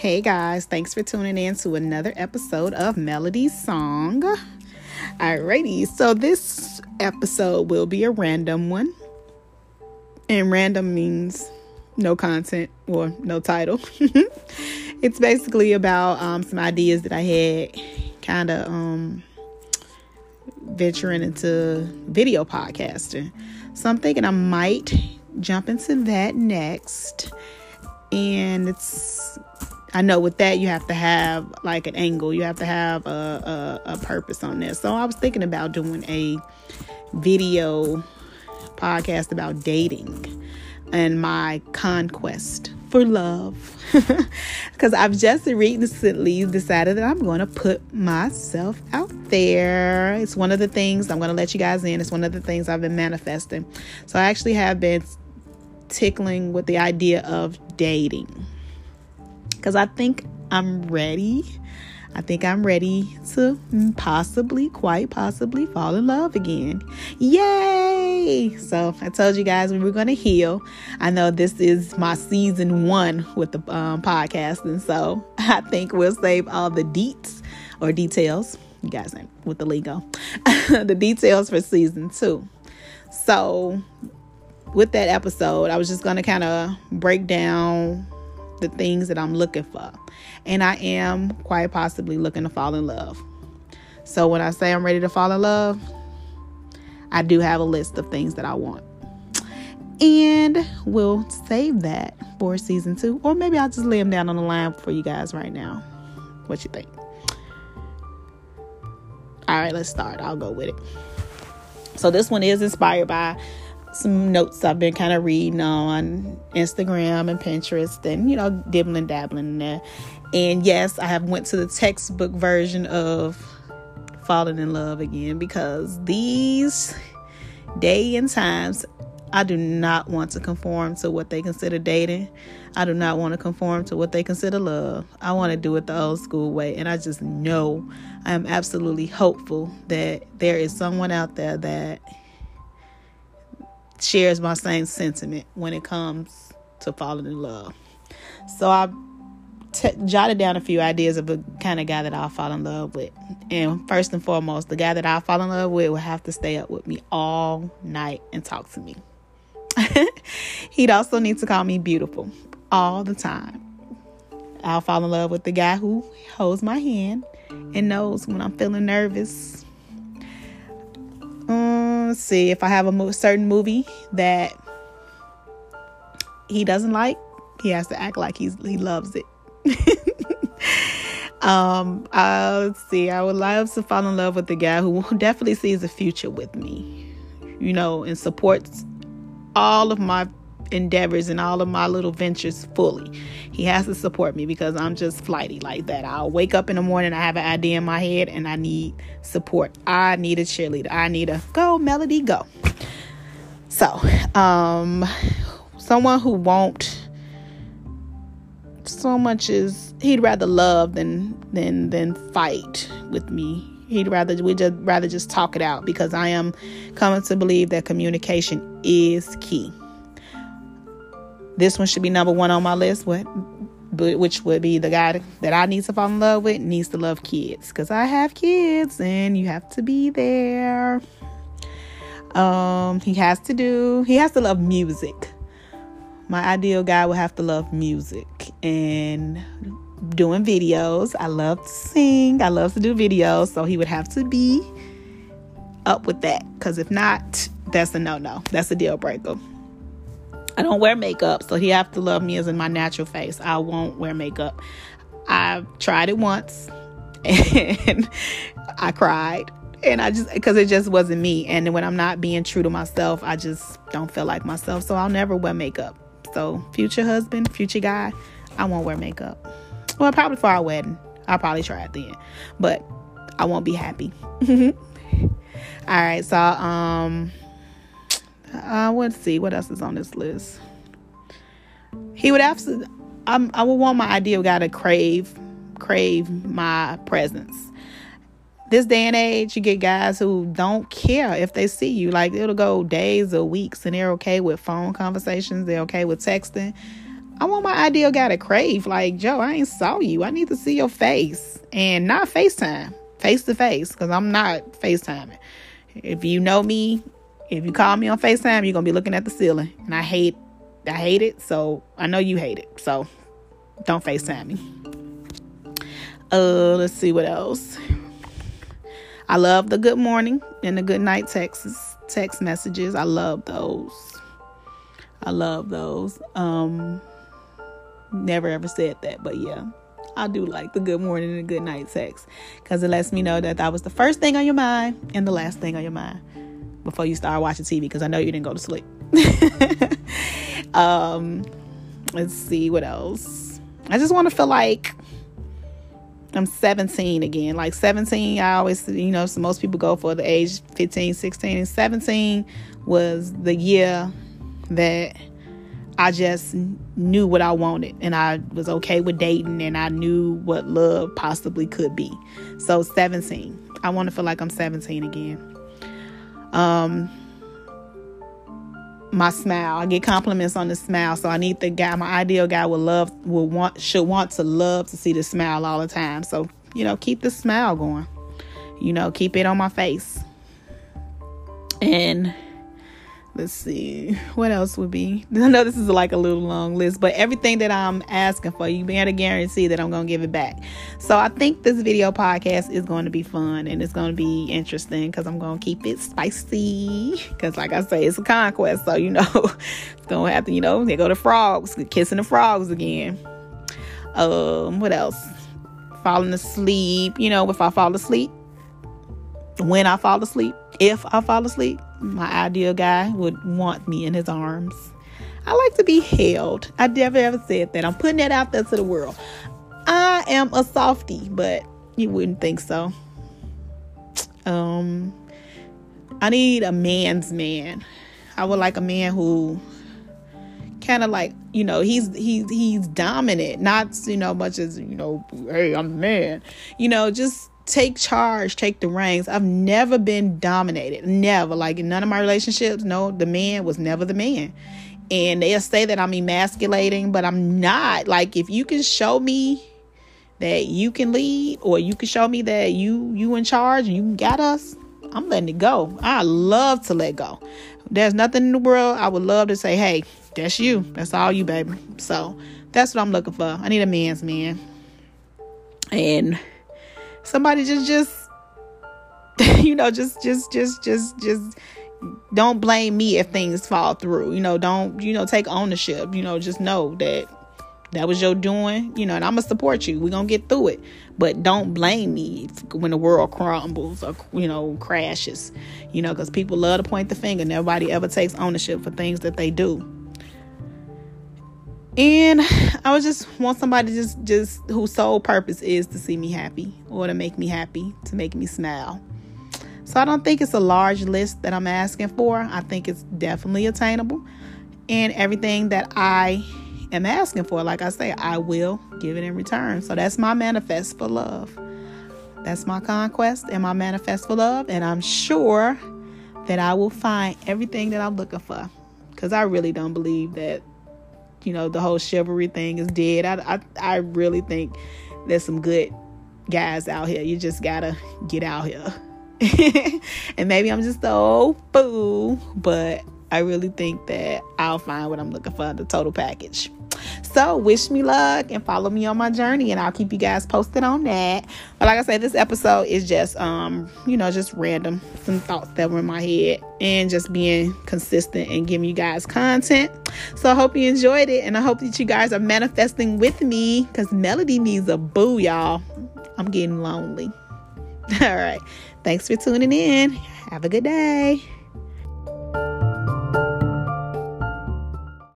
Hey guys, thanks for tuning in to another episode of Melody's Song. Alrighty, so this episode will be a random one. And random means no content or no title. it's basically about um, some ideas that I had kind of um, venturing into video podcasting. So I'm thinking I might jump into that next. And it's I know with that you have to have like an angle, you have to have a, a, a purpose on this. So I was thinking about doing a video podcast about dating and my conquest for love. Because I've just recently decided that I'm going to put myself out there. It's one of the things I'm going to let you guys in. It's one of the things I've been manifesting. So I actually have been tickling with the idea of dating because I think I'm ready. I think I'm ready to possibly, quite possibly, fall in love again. Yay! So I told you guys we were going to heal. I know this is my season one with the um, podcast, and so I think we'll save all the deets or details. You guys with the lingo, the details for season two. So with that episode, I was just going to kind of break down the things that I'm looking for. And I am quite possibly looking to fall in love. So when I say I'm ready to fall in love, I do have a list of things that I want. And we'll save that for season two. Or maybe I'll just lay them down on the line for you guys right now. What you think? All right, let's start. I'll go with it. So this one is inspired by some notes I've been kind of reading on Instagram and Pinterest and you know dibbling dabbling in there. And yes, I have went to the textbook version of falling in love again because these day and times I do not want to conform to what they consider dating. I do not want to conform to what they consider love. I want to do it the old school way. And I just know I am absolutely hopeful that there is someone out there that shares my same sentiment when it comes to falling in love. So I t- jotted down a few ideas of the kind of guy that I'll fall in love with. And first and foremost, the guy that I'll fall in love with will have to stay up with me all night and talk to me. He'd also need to call me beautiful all the time. I'll fall in love with the guy who holds my hand and knows when I'm feeling nervous see if I have a certain movie that he doesn't like, he has to act like he's he loves it. um, uh, let's see. I would love to fall in love with the guy who definitely sees a future with me, you know, and supports all of my endeavors and all of my little ventures fully. He has to support me because I'm just flighty like that. I'll wake up in the morning, I have an idea in my head, and I need support. I need a cheerleader. I need a go, Melody, go. So, um, someone who won't so much as he'd rather love than than than fight with me he'd rather we just rather just talk it out because i am coming to believe that communication is key this one should be number one on my list. What, which would be the guy that I need to fall in love with needs to love kids because I have kids and you have to be there. Um, he has to do. He has to love music. My ideal guy would have to love music and doing videos. I love to sing. I love to do videos, so he would have to be up with that. Because if not, that's a no no. That's a deal breaker. I don't wear makeup, so he have to love me as in my natural face. I won't wear makeup. I tried it once and I cried. And I just because it just wasn't me. And when I'm not being true to myself, I just don't feel like myself. So I'll never wear makeup. So future husband, future guy, I won't wear makeup. Well, probably for our wedding. I'll probably try it then. But I won't be happy. All right, so um uh, let's see what else is on this list. He would absolutely. I'm, I would want my ideal guy to crave, crave my presence. This day and age, you get guys who don't care if they see you. Like it'll go days or weeks, and they're okay with phone conversations. They're okay with texting. I want my ideal guy to crave. Like, Joe, I ain't saw you. I need to see your face. And not FaceTime. Face to face. Because I'm not FaceTiming. If you know me, if you call me on FaceTime, you're gonna be looking at the ceiling. And I hate I hate it. So I know you hate it. So don't FaceTime me. Uh let's see what else. I love the good morning and the good night texts text messages. I love those. I love those. Um never ever said that, but yeah. I do like the good morning and good night text because it lets me know that that was the first thing on your mind and the last thing on your mind before you start watching TV because I know you didn't go to sleep. um, let's see what else. I just want to feel like I'm 17 again. Like 17, I always, you know, so most people go for the age 15, 16, and 17 was the year that I just knew what I wanted and I was okay with dating and I knew what love possibly could be. So 17. I want to feel like I'm 17 again. Um my smile. I get compliments on the smile. So I need the guy, my ideal guy would love would want should want to love to see the smile all the time. So, you know, keep the smile going. You know, keep it on my face. And let's see. What else would be? I know this is like a little long list but everything that i'm asking for you better guarantee that i'm gonna give it back. So i think this video podcast is going to be fun and it's going to be interesting because i'm to keep it spicy because like i say it's a conquest. So you know it's gonna happen you know they go to frogs kissing the frogs again. Um what else? Falling asleep you know if i fall asleep when i fall asleep if i fall asleep my ideal guy would want me in his arms. I like to be held. I never ever said that. I'm putting that out there to the world. I am a softie, but you wouldn't think so. Um, I need a man's man. I would like a man who kind of like you know he's he's he's dominant, not you know much as you know, hey, I'm the man. You know, just take charge, take the reins. I've never been dominated. Never. Like in none of my relationships, no, the man was never the man. And they'll say that I'm emasculating, but I'm not. Like if you can show me that you can lead or you can show me that you you in charge and you got us, I'm letting it go. I love to let go. There's nothing in the world I would love to say, hey, that's you. That's all you, baby. So that's what I'm looking for. I need a man's man. And somebody just just you know just just just just just don't blame me if things fall through. You know don't you know take ownership. You know just know that that was your doing you know and i'm gonna support you. We're gonna get through it. But don't blame me when the world crumbles or you know crashes you know because people love to point the finger. Nobody ever takes ownership for things that they do and I would just want somebody just just whose sole purpose is to see me happy or to make me happy, to make me smile. So I don't think it's a large list that I'm asking for. I think it's definitely attainable. And everything that I am asking for, like I say, I will give it in return. So that's my manifest for love. That's my conquest and my manifest for love. And I'm sure that I will find everything that I'm looking for. Because I really don't believe that you know the whole chivalry thing is dead. I I, I really think there's some good guys out here. You just gotta get out here. and maybe I'm just the old fool, but I really think that I'll find what I'm looking for the total package. So wish me luck and follow me on my journey and I'll keep you guys posted on that. But like I said, this episode is just um, you know, just random, some thoughts that were in my head and just being consistent and giving you guys content. So I hope you enjoyed it and I hope that you guys are manifesting with me because Melody needs a boo, y'all. I'm getting lonely. All right. Thanks for tuning in. Have a good day.